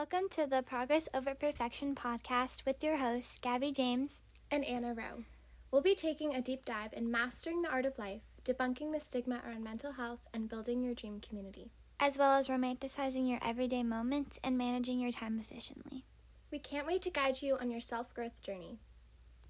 Welcome to the Progress Over Perfection podcast with your hosts, Gabby James and Anna Rowe. We'll be taking a deep dive in mastering the art of life, debunking the stigma around mental health, and building your dream community, as well as romanticizing your everyday moments and managing your time efficiently. We can't wait to guide you on your self growth journey.